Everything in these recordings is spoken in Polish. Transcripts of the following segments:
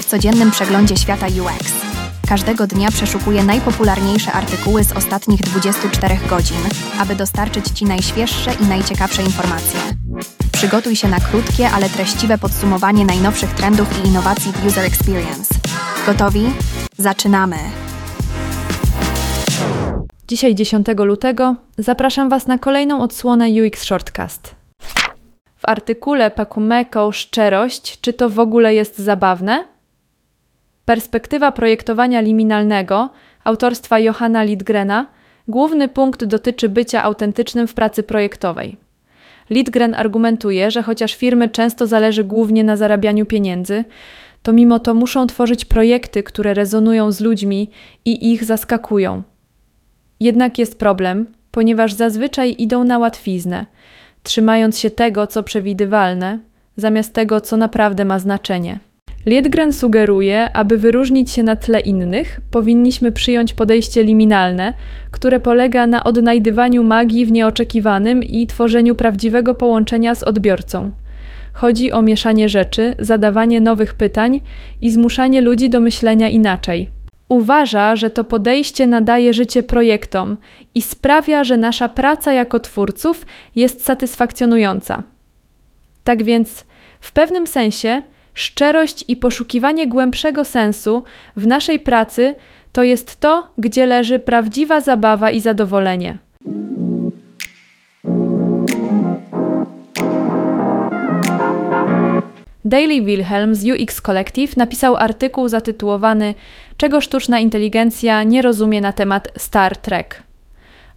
W codziennym przeglądzie świata UX. Każdego dnia przeszukuję najpopularniejsze artykuły z ostatnich 24 godzin, aby dostarczyć Ci najświeższe i najciekawsze informacje. Przygotuj się na krótkie, ale treściwe podsumowanie najnowszych trendów i innowacji w User Experience. Gotowi? Zaczynamy! Dzisiaj 10 lutego zapraszam Was na kolejną odsłonę UX Shortcast. W artykule Pakumeko Szczerość, czy to w ogóle jest zabawne? Perspektywa projektowania liminalnego autorstwa Johanna Lidgrena główny punkt dotyczy bycia autentycznym w pracy projektowej. Lidgren argumentuje, że chociaż firmy często zależy głównie na zarabianiu pieniędzy, to mimo to muszą tworzyć projekty, które rezonują z ludźmi i ich zaskakują. Jednak jest problem, ponieważ zazwyczaj idą na łatwiznę, trzymając się tego, co przewidywalne, zamiast tego, co naprawdę ma znaczenie. Liedgren sugeruje, aby wyróżnić się na tle innych, powinniśmy przyjąć podejście liminalne, które polega na odnajdywaniu magii w nieoczekiwanym i tworzeniu prawdziwego połączenia z odbiorcą. Chodzi o mieszanie rzeczy, zadawanie nowych pytań i zmuszanie ludzi do myślenia inaczej. Uważa, że to podejście nadaje życie projektom i sprawia, że nasza praca jako twórców jest satysfakcjonująca. Tak więc, w pewnym sensie, szczerość i poszukiwanie głębszego sensu w naszej pracy to jest to, gdzie leży prawdziwa zabawa i zadowolenie. Daily Wilhelm z UX Collective napisał artykuł zatytułowany Czego sztuczna inteligencja nie rozumie na temat Star Trek.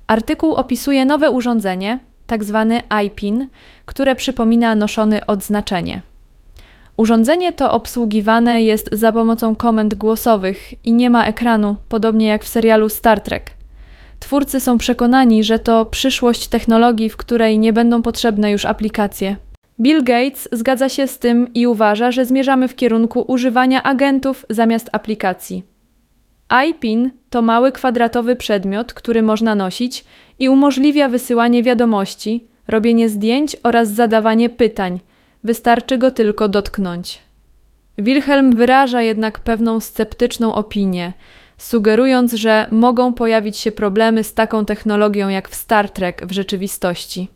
Artykuł opisuje nowe urządzenie, tak zwane iPin, które przypomina noszone odznaczenie. Urządzenie to obsługiwane jest za pomocą komend głosowych i nie ma ekranu, podobnie jak w serialu Star Trek. Twórcy są przekonani, że to przyszłość technologii, w której nie będą potrzebne już aplikacje. Bill Gates zgadza się z tym i uważa, że zmierzamy w kierunku używania agentów zamiast aplikacji. iPin to mały kwadratowy przedmiot, który można nosić i umożliwia wysyłanie wiadomości, robienie zdjęć oraz zadawanie pytań. Wystarczy go tylko dotknąć. Wilhelm wyraża jednak pewną sceptyczną opinię, sugerując, że mogą pojawić się problemy z taką technologią jak w Star Trek w rzeczywistości.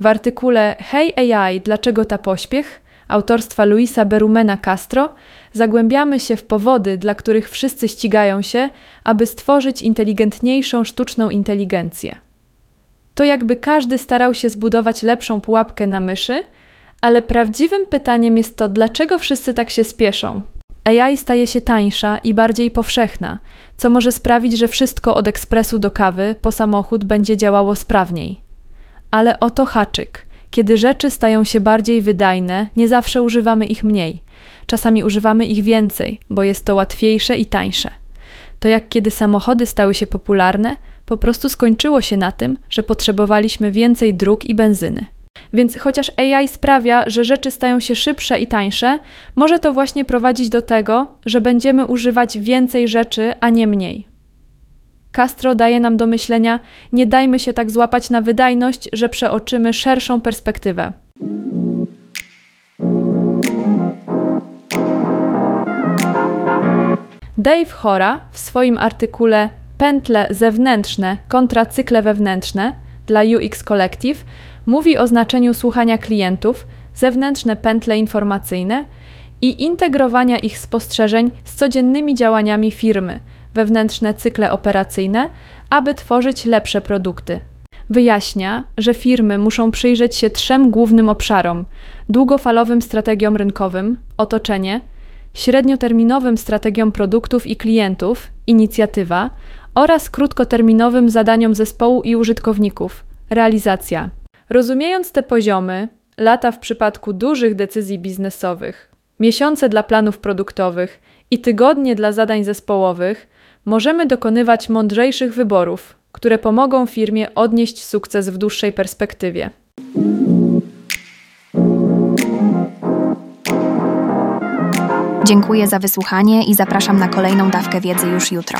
W artykule Hey AI, dlaczego ta pośpiech? Autorstwa Luisa Berumena Castro zagłębiamy się w powody, dla których wszyscy ścigają się, aby stworzyć inteligentniejszą sztuczną inteligencję. To jakby każdy starał się zbudować lepszą pułapkę na myszy, ale prawdziwym pytaniem jest to, dlaczego wszyscy tak się spieszą. AI staje się tańsza i bardziej powszechna, co może sprawić, że wszystko od ekspresu do kawy po samochód będzie działało sprawniej. Ale oto haczyk. Kiedy rzeczy stają się bardziej wydajne, nie zawsze używamy ich mniej. Czasami używamy ich więcej, bo jest to łatwiejsze i tańsze. To jak kiedy samochody stały się popularne, po prostu skończyło się na tym, że potrzebowaliśmy więcej dróg i benzyny. Więc chociaż AI sprawia, że rzeczy stają się szybsze i tańsze, może to właśnie prowadzić do tego, że będziemy używać więcej rzeczy, a nie mniej. Castro daje nam do myślenia: nie dajmy się tak złapać na wydajność, że przeoczymy szerszą perspektywę. Dave Hora w swoim artykule Pętle zewnętrzne kontra cykle wewnętrzne dla UX Collective mówi o znaczeniu słuchania klientów, zewnętrzne pętle informacyjne i integrowania ich spostrzeżeń z codziennymi działaniami firmy, wewnętrzne cykle operacyjne, aby tworzyć lepsze produkty. Wyjaśnia, że firmy muszą przyjrzeć się trzem głównym obszarom: długofalowym strategiom rynkowym, otoczenie, średnioterminowym strategiom produktów i klientów, inicjatywa oraz krótkoterminowym zadaniom zespołu i użytkowników, realizacja. Rozumiejąc te poziomy, lata w przypadku dużych decyzji biznesowych, miesiące dla planów produktowych i tygodnie dla zadań zespołowych, możemy dokonywać mądrzejszych wyborów, które pomogą firmie odnieść sukces w dłuższej perspektywie. Dziękuję za wysłuchanie i zapraszam na kolejną dawkę wiedzy już jutro.